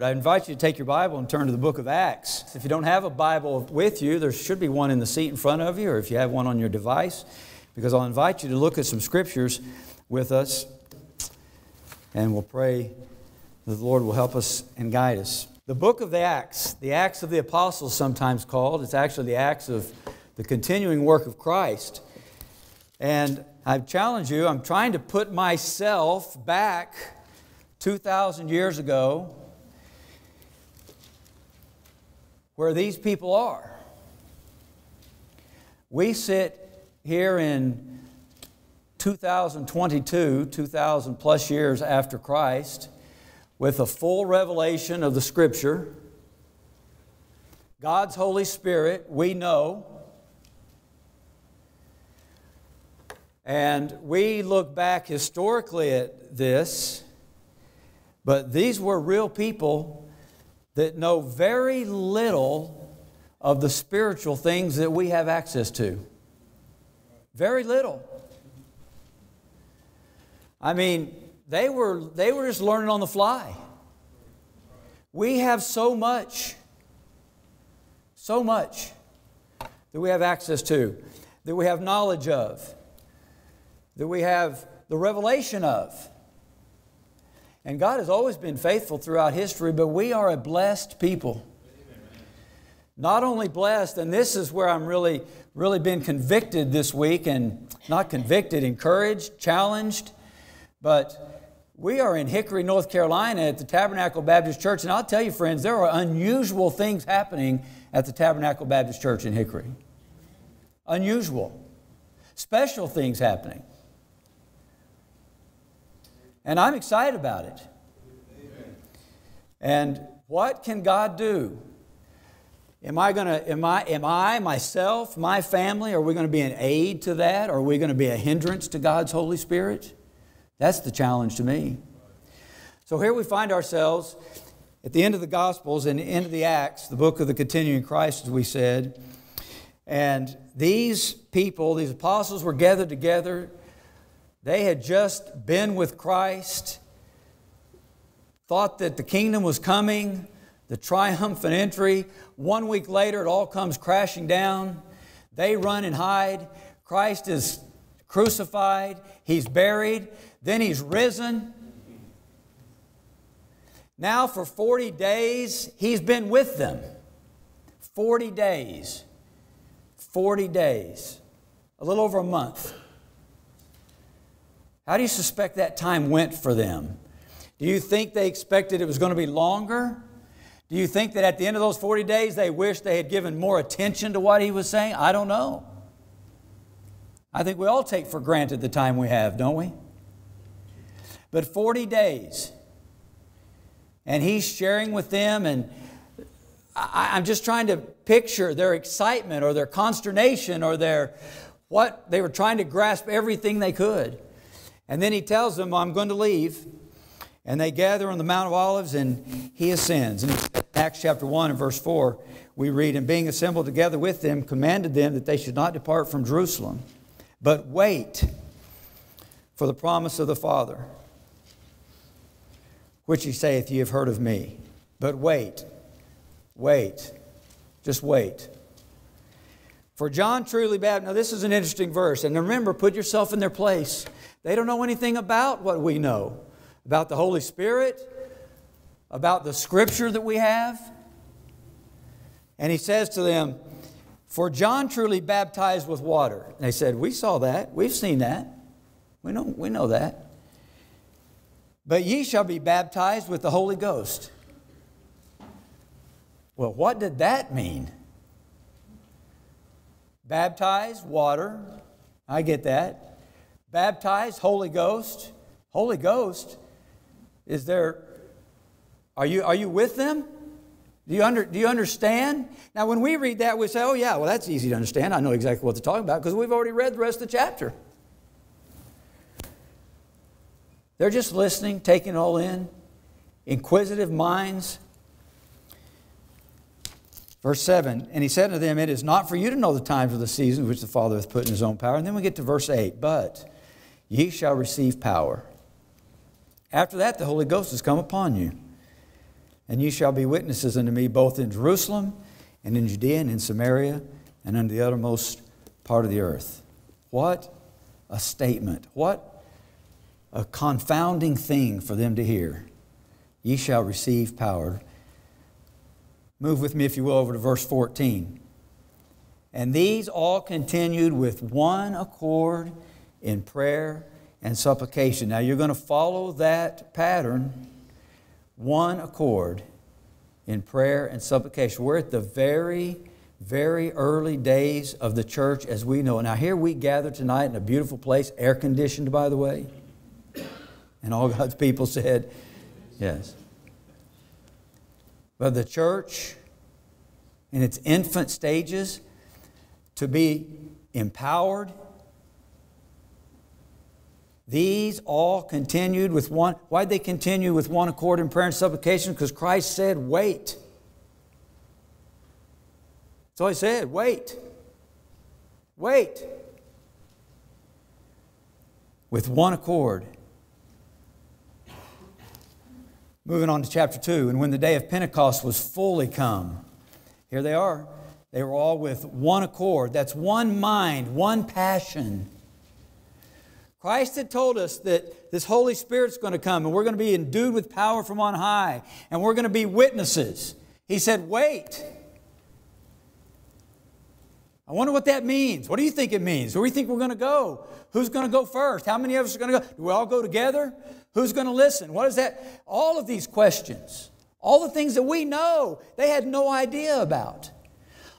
I invite you to take your Bible and turn to the book of Acts. If you don't have a Bible with you, there should be one in the seat in front of you, or if you have one on your device, because I'll invite you to look at some scriptures with us, and we'll pray that the Lord will help us and guide us. The book of the Acts, the Acts of the Apostles, sometimes called, it's actually the Acts of the continuing work of Christ. And I challenge you, I'm trying to put myself back 2,000 years ago where these people are. We sit here in 2022, 2,000 plus years after Christ, with a full revelation of the Scripture. God's Holy Spirit, we know. And we look back historically at this, but these were real people that know very little of the spiritual things that we have access to. Very little. I mean, they were, they were just learning on the fly. We have so much, so much that we have access to, that we have knowledge of, that we have the revelation of. And God has always been faithful throughout history, but we are a blessed people. Not only blessed, and this is where I'm really, really been convicted this week, and not convicted, encouraged, challenged, but we are in Hickory, North Carolina at the Tabernacle Baptist Church, and I'll tell you, friends, there are unusual things happening at the Tabernacle Baptist Church in Hickory. Unusual. Special things happening. And I'm excited about it. Amen. And what can God do? Am I going to, am I, am I, myself, my family, are we going to be an aid to that? Are we going to be a hindrance to God's Holy Spirit? That's the challenge to me. So here we find ourselves at the end of the Gospels and the end of the Acts, the book of the continuing Christ, as we said. And these people, these apostles, were gathered together they had just been with Christ, thought that the kingdom was coming, the triumphant entry. One week later, it all comes crashing down. They run and hide. Christ is crucified, he's buried, then he's risen. Now, for 40 days, he's been with them. 40 days. 40 days. A little over a month. How do you suspect that time went for them? Do you think they expected it was going to be longer? Do you think that at the end of those 40 days they wished they had given more attention to what he was saying? I don't know. I think we all take for granted the time we have, don't we? But 40 days, and he's sharing with them, and I, am just trying to picture their excitement or their consternation or their what they were trying to grasp everything they could. And then he tells them, I'm going to leave. And they gather on the Mount of Olives and he ascends. And in Acts chapter 1 and verse 4, we read, And being assembled together with them, commanded them that they should not depart from Jerusalem, but wait for the promise of the Father, which he saith, Ye have heard of me. But wait, wait, just wait. For John truly baptized. Now, this is an interesting verse. And remember, put yourself in their place. They don't know anything about what we know about the Holy Spirit, about the Scripture that we have. And he says to them, For John truly baptized with water. And they said, We saw that. We've seen that. We know, we know that. But ye shall be baptized with the Holy Ghost. Well, what did that mean? Baptized, water. I get that baptized, Holy Ghost. Holy Ghost, is there, are you, are you with them? Do you, under, do you understand? Now, when we read that, we say, oh, yeah, well, that's easy to understand. I know exactly what they're talking about because we've already read the rest of the chapter. They're just listening, taking it all in, inquisitive minds. Verse 7 And he said to them, It is not for you to know the times or the seasons which the Father hath put in his own power. And then we get to verse 8 But ye shall receive power. After that, the Holy Ghost has come upon you. And ye shall be witnesses unto me both in Jerusalem and in Judea and in Samaria and unto the uttermost part of the earth. What a statement. What a confounding thing for them to hear. Ye shall receive power. Move with me, if you will, over to verse 14. And these all continued with one accord in prayer and supplication. Now you're going to follow that pattern, one accord in prayer and supplication. We're at the very, very early days of the church as we know. Now here we gather tonight in a beautiful place, air conditioned, by the way. And all God's people said, Yes. But the church, in its infant stages, to be empowered, these all continued with one. Why'd they continue with one accord in prayer and supplication? Because Christ said, Wait. So he said, Wait. Wait. With one accord. Moving on to chapter 2. And when the day of Pentecost was fully come, here they are. They were all with one accord. That's one mind, one passion. Christ had told us that this Holy Spirit's going to come and we're going to be endued with power from on high and we're going to be witnesses. He said, Wait. I wonder what that means. What do you think it means? Where do you think we're going to go? Who's going to go first? How many of us are going to go? Do we all go together? Who's going to listen? What is that? All of these questions, all the things that we know, they had no idea about.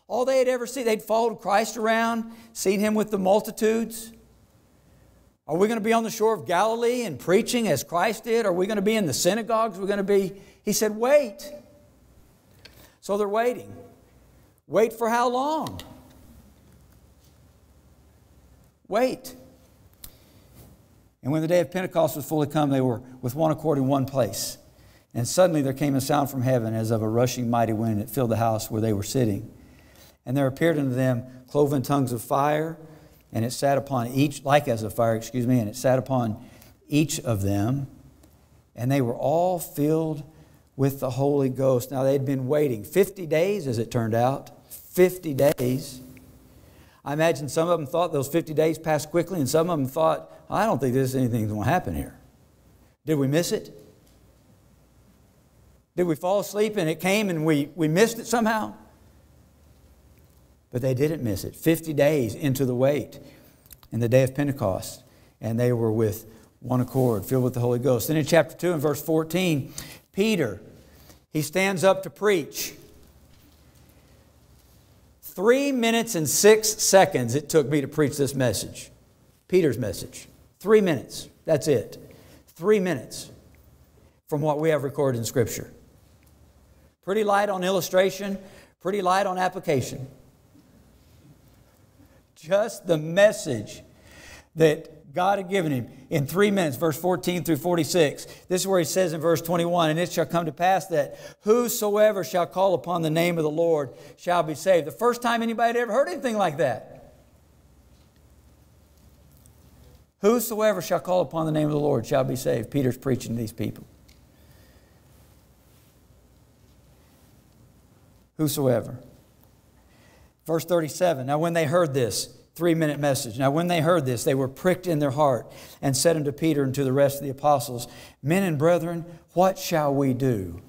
All they had ever seen, they'd followed Christ around, seen him with the multitudes. Are we going to be on the shore of Galilee and preaching as Christ did? Are we going to be in the synagogues? We're going to be. He said, wait. So they're waiting. Wait for how long? Wait. And when the day of Pentecost was fully come, they were with one accord in one place. And suddenly there came a sound from heaven as of a rushing mighty wind. It filled the house where they were sitting. And there appeared unto them cloven tongues of fire, and it sat upon each, like as a fire, excuse me, and it sat upon each of them. And they were all filled with the Holy Ghost. Now they'd been waiting 50 days, as it turned out. 50 days. I imagine some of them thought those 50 days passed quickly, and some of them thought, I don't think there's anything going to happen here. Did we miss it? Did we fall asleep and it came and we, we missed it somehow? But they didn't miss it. 50 days into the wait in the day of Pentecost, and they were with one accord, filled with the Holy Ghost. Then in chapter 2 and verse 14, Peter, he stands up to preach. Three minutes and six seconds it took me to preach this message, Peter's message. Three minutes. That's it. Three minutes from what we have recorded in Scripture. Pretty light on illustration, pretty light on application. Just the message that God had given him in three minutes, verse 14 through 46. This is where he says in verse 21 And it shall come to pass that whosoever shall call upon the name of the Lord shall be saved. The first time anybody had ever heard anything like that. Whosoever shall call upon the name of the Lord shall be saved. Peter's preaching to these people. Whosoever. Verse 37 Now, when they heard this, three minute message. Now, when they heard this, they were pricked in their heart and said unto Peter and to the rest of the apostles, Men and brethren, what shall we do?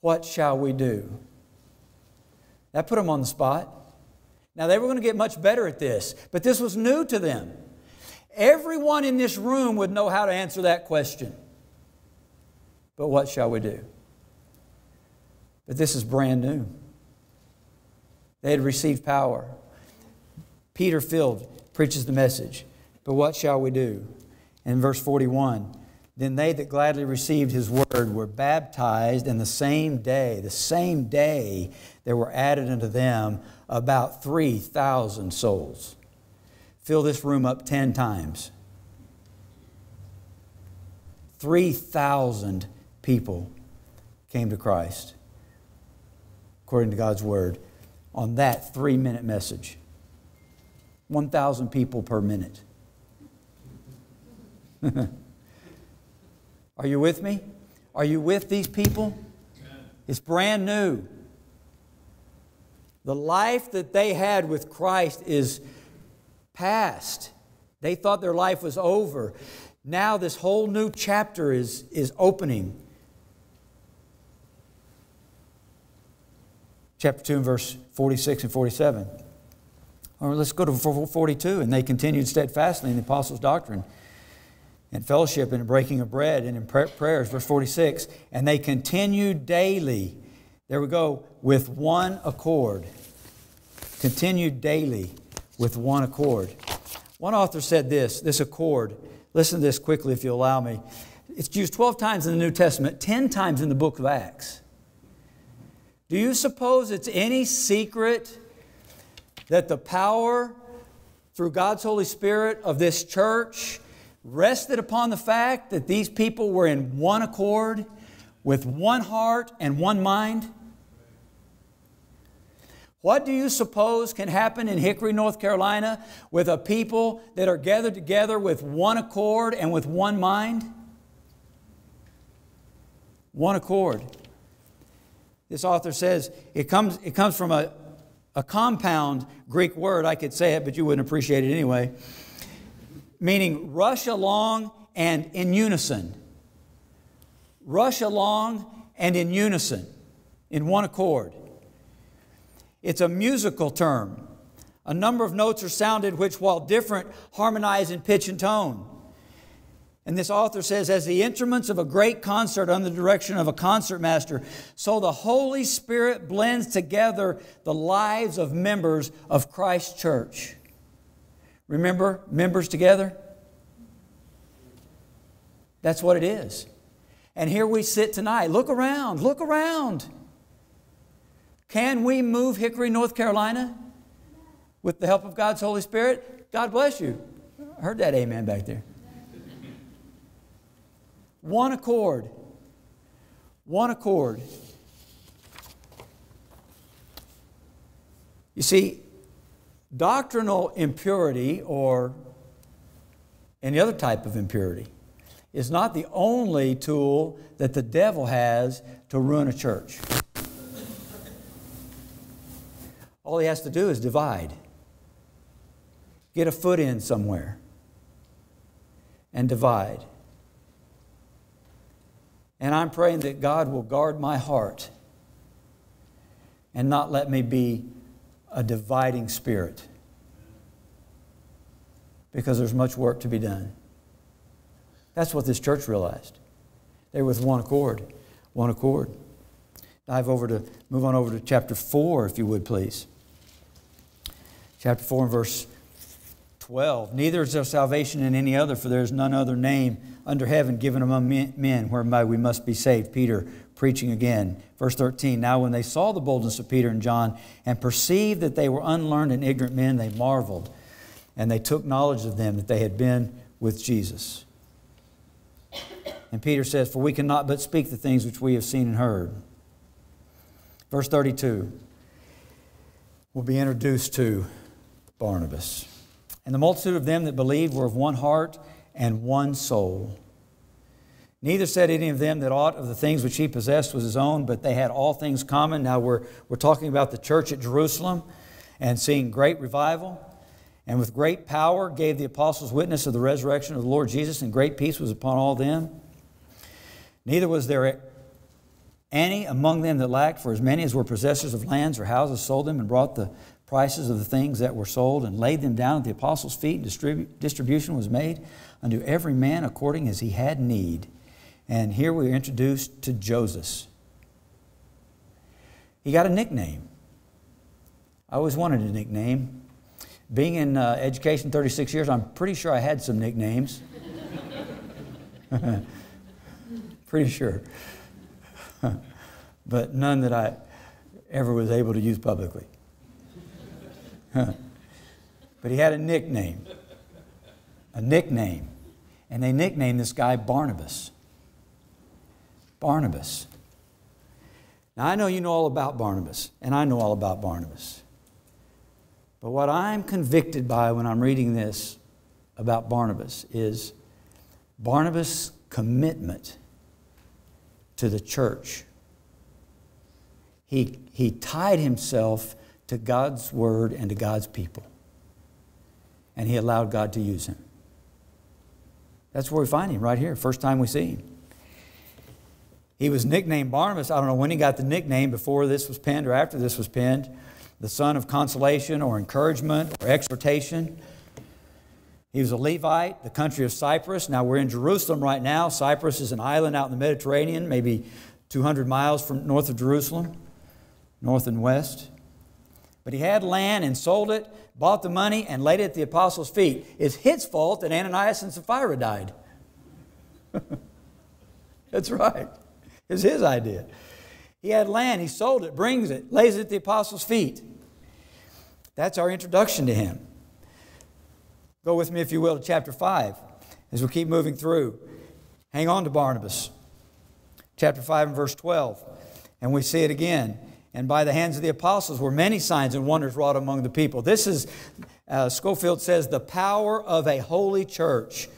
What shall we do? That put them on the spot. Now, they were going to get much better at this, but this was new to them. Everyone in this room would know how to answer that question. But what shall we do? But this is brand new. They had received power. Peter filled preaches the message. But what shall we do? In verse 41, Then they that gladly received his word were baptized, and the same day, the same day, there were added unto them about 3,000 souls. Fill this room up 10 times. 3,000 people came to Christ, according to God's word, on that three minute message. 1,000 people per minute. Are you with me? Are you with these people? It's brand new. The life that they had with Christ is past. They thought their life was over. Now, this whole new chapter is, is opening. Chapter 2 and verse 46 and 47. Or let's go to 42. And they continued steadfastly in the apostles' doctrine and fellowship and breaking of bread and in prayers, verse 46. And they continued daily, there we go, with one accord. Continued daily with one accord. One author said this this accord, listen to this quickly if you allow me. It's used 12 times in the New Testament, 10 times in the book of Acts. Do you suppose it's any secret that the power through God's Holy Spirit of this church rested upon the fact that these people were in one accord, with one heart and one mind? What do you suppose can happen in Hickory, North Carolina, with a people that are gathered together with one accord and with one mind? One accord. This author says it comes, it comes from a, a compound Greek word. I could say it, but you wouldn't appreciate it anyway meaning rush along and in unison. Rush along and in unison, in one accord. It's a musical term. A number of notes are sounded which, while different, harmonize in pitch and tone. And this author says, as the instruments of a great concert under the direction of a concertmaster, so the Holy Spirit blends together the lives of members of Christ's church. Remember, members together? That's what it is. And here we sit tonight. Look around, look around. Can we move Hickory, North Carolina with the help of God's Holy Spirit? God bless you. I heard that amen back there. One accord. One accord. You see, Doctrinal impurity or any other type of impurity is not the only tool that the devil has to ruin a church. All he has to do is divide, get a foot in somewhere, and divide. And I'm praying that God will guard my heart and not let me be a dividing spirit because there's much work to be done. That's what this church realized. They were with one accord, one accord. Dive over to, move on over to chapter 4, if you would, please. Chapter 4 and verse 12. Neither is there salvation in any other, for there is none other name under heaven given among men whereby we must be saved. Peter preaching again. Verse 13 Now, when they saw the boldness of Peter and John and perceived that they were unlearned and ignorant men, they marveled, and they took knowledge of them that they had been with Jesus. And Peter says, For we cannot but speak the things which we have seen and heard. Verse 32 will be introduced to Barnabas. And the multitude of them that believed were of one heart and one soul. Neither said any of them that aught of the things which he possessed was his own, but they had all things common. Now we're, we're talking about the church at Jerusalem and seeing great revival. And with great power gave the apostles witness of the resurrection of the Lord Jesus, and great peace was upon all them. Neither was there any among them that lacked, for as many as were possessors of lands or houses sold them and brought the prices of the things that were sold and laid them down at the apostles' feet. Distribu- distribution was made unto every man according as he had need. And here we are introduced to Joseph. He got a nickname. I always wanted a nickname. Being in uh, education 36 years, I'm pretty sure I had some nicknames. pretty sure. but none that I ever was able to use publicly. But he had a nickname. A nickname. And they nicknamed this guy Barnabas. Barnabas. Now, I know you know all about Barnabas, and I know all about Barnabas. But what I'm convicted by when I'm reading this about Barnabas is Barnabas' commitment to the church. He, he tied himself to God's word and to God's people. And he allowed God to use him. That's where we find him, right here, first time we see him. He was nicknamed Barnabas. I don't know when he got the nickname, before this was penned or after this was penned, the son of consolation or encouragement or exhortation. He was a Levite, the country of Cyprus. Now we're in Jerusalem right now. Cyprus is an island out in the Mediterranean, maybe 200 miles from north of Jerusalem, north and west. But he had land and sold it, bought the money, and laid it at the apostles' feet. It's his fault that Ananias and Sapphira died. That's right. It's his idea. He had land, he sold it, brings it, lays it at the apostles' feet. That's our introduction to him. Go with me, if you will, to chapter 5 as we keep moving through. Hang on to Barnabas. Chapter 5 and verse 12. And we see it again. And by the hands of the apostles were many signs and wonders wrought among the people. This is, uh, Scofield says, the power of a holy church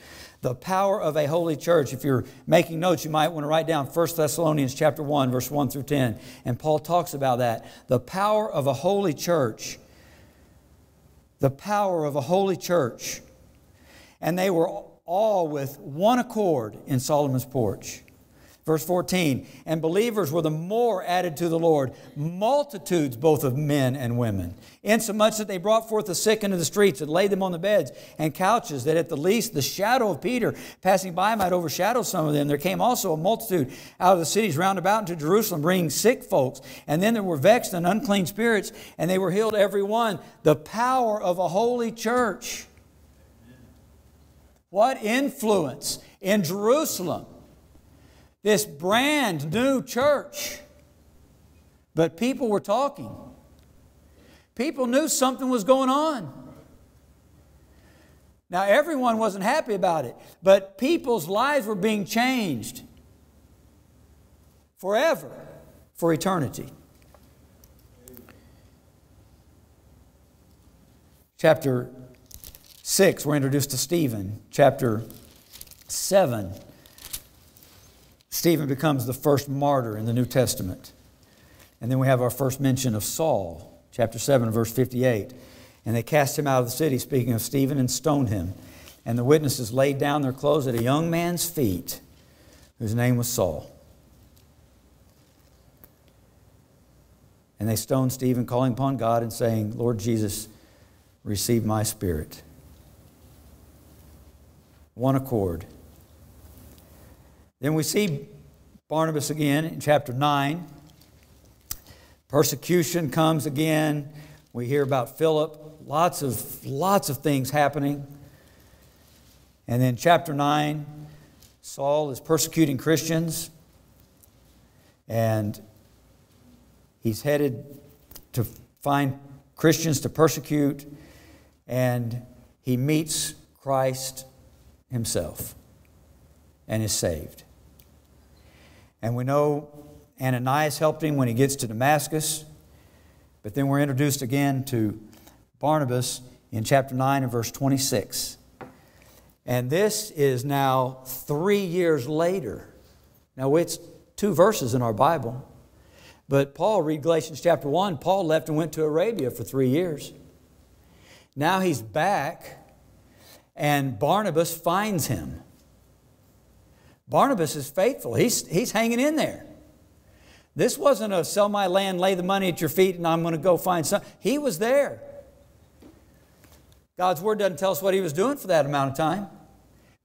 the power of a holy church. If you're making notes, you might want to write down 1 Thessalonians chapter 1, verse 1 through 10. And Paul talks about that. The power of a holy church. The power of a holy church. And they were all with one accord in Solomon's porch. Verse 14, and believers were the more added to the Lord, multitudes both of men and women, insomuch that they brought forth the sick into the streets and laid them on the beds and couches, that at the least the shadow of Peter passing by might overshadow some of them. There came also a multitude out of the cities round about into Jerusalem, bringing sick folks. And then there were vexed and unclean spirits, and they were healed every one. The power of a holy church. What influence in Jerusalem this brand new church. But people were talking. People knew something was going on. Now, everyone wasn't happy about it, but people's lives were being changed forever, for eternity. Chapter 6, we're introduced to Stephen. Chapter 7, Stephen becomes the first martyr in the New Testament. And then we have our first mention of Saul, chapter 7, verse 58. And they cast him out of the city, speaking of Stephen, and stoned him. And the witnesses laid down their clothes at a young man's feet, whose name was Saul. And they stoned Stephen, calling upon God and saying, Lord Jesus, receive my spirit. One accord. Then we see Barnabas again in chapter 9. Persecution comes again. We hear about Philip, lots of, lots of things happening. And then chapter 9, Saul is persecuting Christians. And he's headed to find Christians to persecute. And he meets Christ himself and is saved. And we know Ananias helped him when he gets to Damascus. But then we're introduced again to Barnabas in chapter 9 and verse 26. And this is now three years later. Now, it's two verses in our Bible. But Paul, read Galatians chapter 1, Paul left and went to Arabia for three years. Now he's back, and Barnabas finds him. Barnabas is faithful. He's, he's hanging in there. This wasn't a sell my land, lay the money at your feet, and I'm going to go find some. He was there. God's word doesn't tell us what he was doing for that amount of time,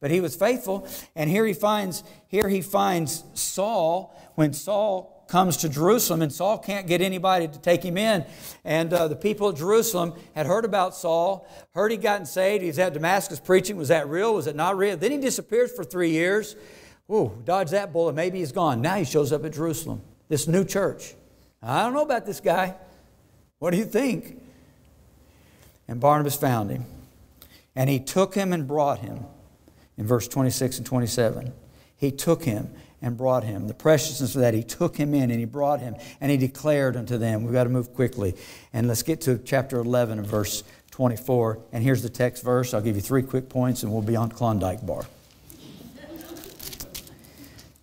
but he was faithful. And here he finds here he finds Saul when Saul comes to Jerusalem, and Saul can't get anybody to take him in. And uh, the people of Jerusalem had heard about Saul, heard he'd gotten saved. He was at Damascus preaching. Was that real? Was it not real? Then he disappears for three years. Oh, dodge that bullet. Maybe he's gone. Now he shows up at Jerusalem, this new church. I don't know about this guy. What do you think? And Barnabas found him. And he took him and brought him. In verse 26 and 27, he took him and brought him. The preciousness of that, he took him in and he brought him and he declared unto them. We've got to move quickly. And let's get to chapter 11 and verse 24. And here's the text verse. I'll give you three quick points and we'll be on Klondike Bar.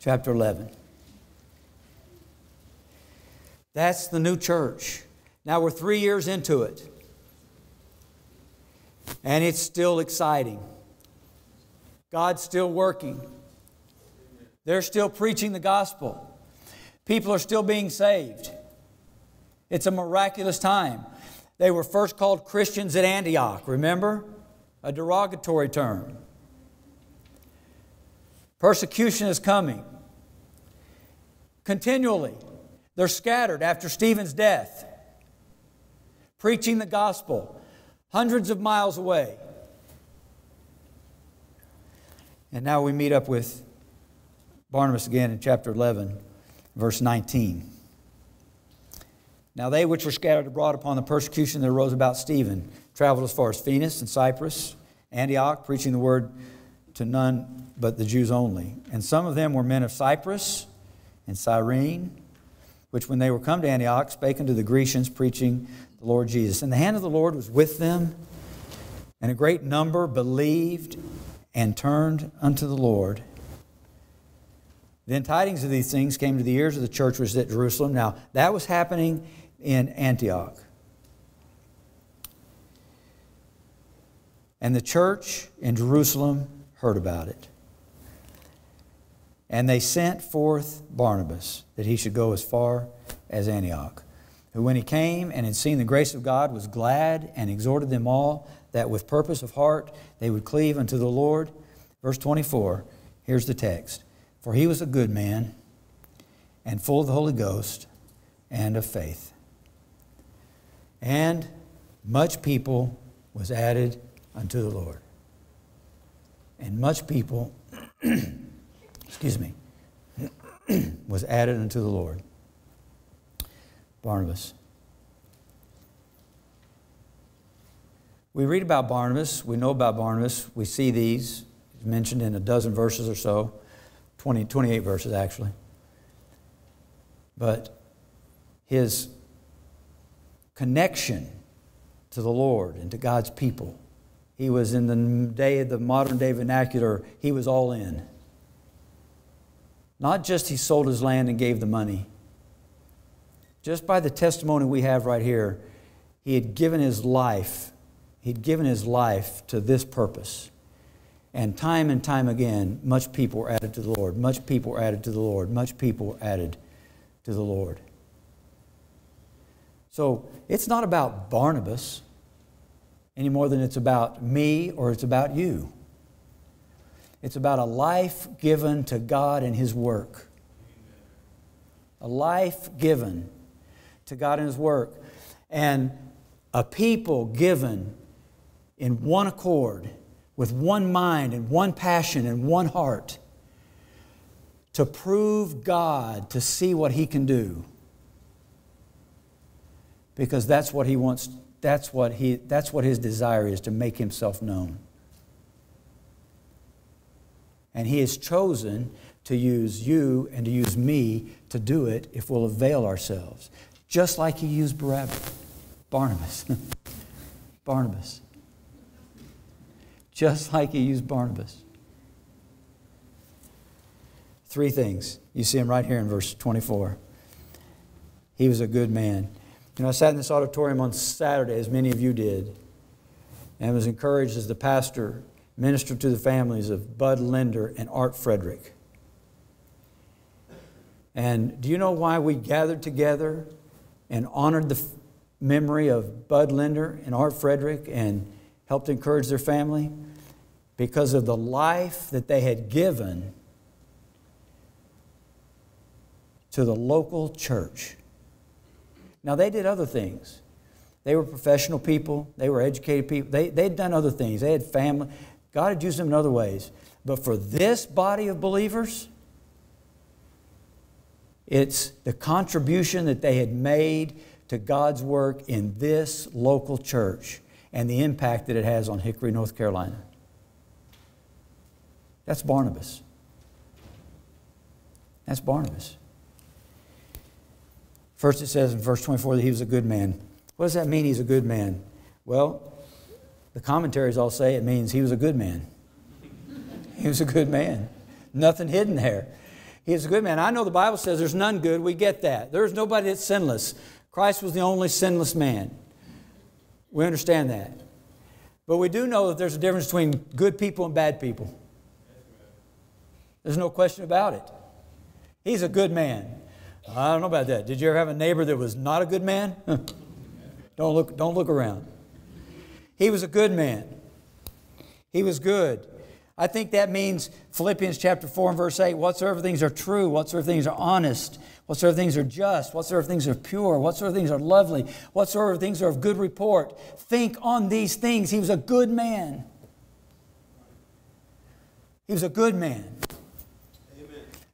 Chapter 11. That's the new church. Now we're three years into it. And it's still exciting. God's still working. They're still preaching the gospel. People are still being saved. It's a miraculous time. They were first called Christians at Antioch, remember? A derogatory term. Persecution is coming continually. They're scattered after Stephen's death, preaching the gospel hundreds of miles away. And now we meet up with Barnabas again in chapter 11, verse 19. Now they which were scattered abroad upon the persecution that arose about Stephen traveled as far as Phoenix and Cyprus, Antioch, preaching the word to none but the Jews only. And some of them were men of Cyprus and Cyrene, which when they were come to Antioch spake unto the Grecians, preaching the Lord Jesus. And the hand of the Lord was with them, and a great number believed and turned unto the Lord. Then tidings of these things came to the ears of the church which was at Jerusalem. Now, that was happening in Antioch. And the church in Jerusalem heard about it. And they sent forth Barnabas that he should go as far as Antioch. Who, when he came and had seen the grace of God, was glad and exhorted them all that with purpose of heart they would cleave unto the Lord. Verse 24, here's the text. For he was a good man and full of the Holy Ghost and of faith. And much people was added unto the Lord. And much people, excuse me, was added unto the Lord. Barnabas. We read about Barnabas, we know about Barnabas, we see these mentioned in a dozen verses or so, 20, 28 verses actually. But his connection to the Lord and to God's people, he was in the day of the modern day vernacular, he was all in. Not just he sold his land and gave the money. Just by the testimony we have right here, he had given his life He'd given his life to this purpose. And time and time again, much people were added to the Lord. Much people were added to the Lord. Much people were added to the Lord. So it's not about Barnabas any more than it's about me or it's about you. It's about a life given to God and His work. A life given to God and His work. And a people given in one accord, with one mind and one passion and one heart, to prove God, to see what He can do. Because that's what He wants, that's what, he, that's what His desire is, to make Himself known. And He has chosen to use you and to use me to do it if we'll avail ourselves. Just like He used Barabbas, Barnabas. Barnabas just like he used Barnabas. Three things. You see him right here in verse 24. He was a good man. You know, I sat in this auditorium on Saturday, as many of you did, and was encouraged as the pastor ministered to the families of Bud Linder and Art Frederick. And do you know why we gathered together and honored the memory of Bud Linder and Art Frederick and helped encourage their family because of the life that they had given to the local church. Now, they did other things. They were professional people, they were educated people, they, they'd done other things, they had family. God had used them in other ways. But for this body of believers, It's the contribution that they had made to God's work in this local church and the impact that it has on Hickory, North Carolina. That's Barnabas. That's Barnabas. First, it says in verse 24 that he was a good man. What does that mean, he's a good man? Well, the commentaries all say it means he was a good man. He was a good man. Nothing hidden there. He was a good man. I know the Bible says there's none good. We get that. There's nobody that's sinless. Christ was the only sinless man. We understand that. But we do know that there's a difference between good people and bad people. There's no question about it. He's a good man. I don't know about that. Did you ever have a neighbor that was not a good man? don't look, don't look around. He was a good man. He was good. I think that means Philippians chapter 4 and verse 8 whatsoever things are true, whatsoever things are honest, whatsoever things are just, whatsoever things are pure, whatsoever things are lovely, whatsoever things are of good report, think on these things. He was a good man. He was a good man.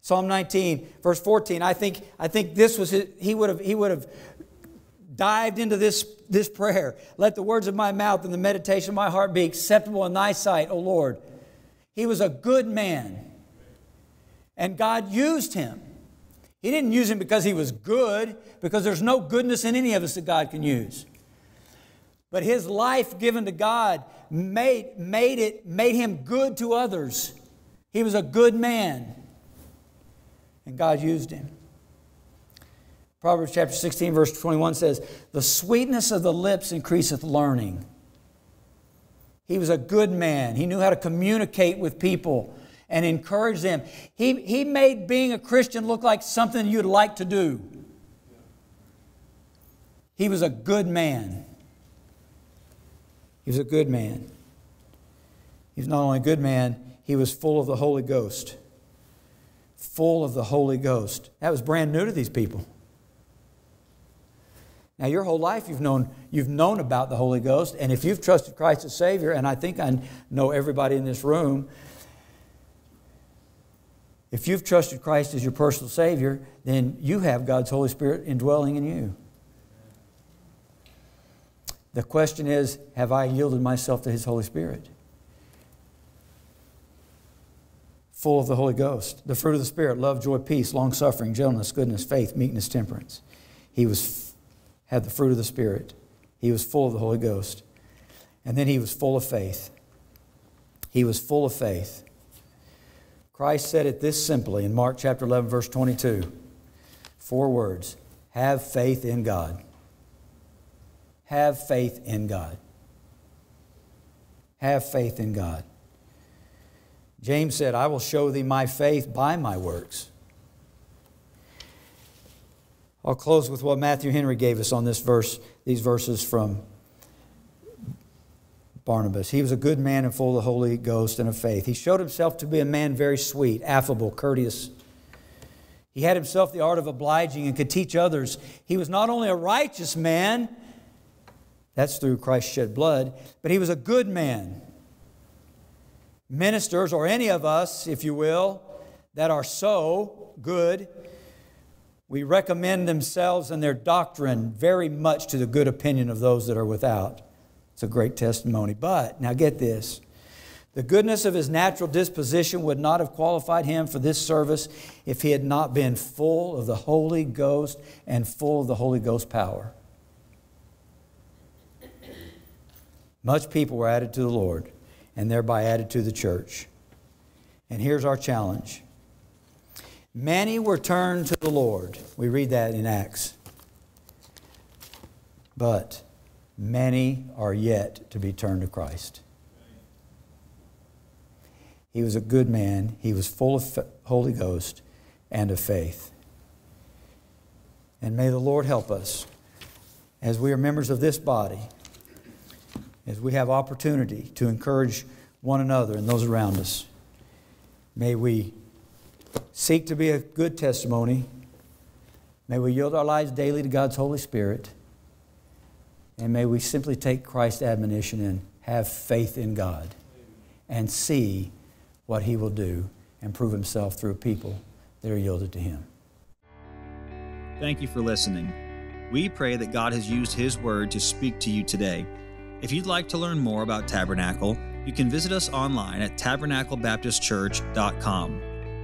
Psalm 19, verse 14. I think, I think this was his, he would have he would have dived into this, this prayer. Let the words of my mouth and the meditation of my heart be acceptable in thy sight, O Lord. He was a good man. And God used him. He didn't use him because he was good, because there's no goodness in any of us that God can use. But his life given to God made, made, it, made him good to others. He was a good man. And God used him. Proverbs chapter 16, verse 21 says, The sweetness of the lips increaseth learning. He was a good man. He knew how to communicate with people and encourage them. He, he made being a Christian look like something you'd like to do. He was a good man. He was a good man. He was not only a good man, he was full of the Holy Ghost. Full of the Holy Ghost. That was brand new to these people. Now, your whole life you've known, you've known about the Holy Ghost, and if you've trusted Christ as Savior, and I think I know everybody in this room, if you've trusted Christ as your personal Savior, then you have God's Holy Spirit indwelling in you. The question is have I yielded myself to His Holy Spirit? Full of the Holy Ghost. The fruit of the Spirit love, joy, peace, long suffering, gentleness, goodness, faith, meekness, temperance. He was had the fruit of the Spirit. He was full of the Holy Ghost. And then he was full of faith. He was full of faith. Christ said it this simply in Mark chapter 11, verse 22. Four words Have faith in God. Have faith in God. Have faith in God. James said, I will show thee my faith by my works. I'll close with what Matthew Henry gave us on this verse, these verses from Barnabas. He was a good man and full of the Holy Ghost and of faith. He showed himself to be a man very sweet, affable, courteous. He had himself the art of obliging and could teach others. He was not only a righteous man, that's through Christ's shed blood, but he was a good man. Ministers, or any of us, if you will, that are so good, we recommend themselves and their doctrine very much to the good opinion of those that are without. It's a great testimony. But, now get this the goodness of his natural disposition would not have qualified him for this service if he had not been full of the Holy Ghost and full of the Holy Ghost power. Much people were added to the Lord and thereby added to the church. And here's our challenge Many were turned to the Lord. We read that in Acts. But many are yet to be turned to Christ. He was a good man. He was full of Holy Ghost and of faith. And may the Lord help us as we are members of this body, as we have opportunity to encourage one another and those around us. May we seek to be a good testimony. May we yield our lives daily to God's Holy Spirit. And may we simply take Christ's admonition and have faith in God and see what He will do and prove Himself through people that are yielded to Him. Thank you for listening. We pray that God has used His Word to speak to you today. If you'd like to learn more about Tabernacle, you can visit us online at tabernaclebaptistchurch.com.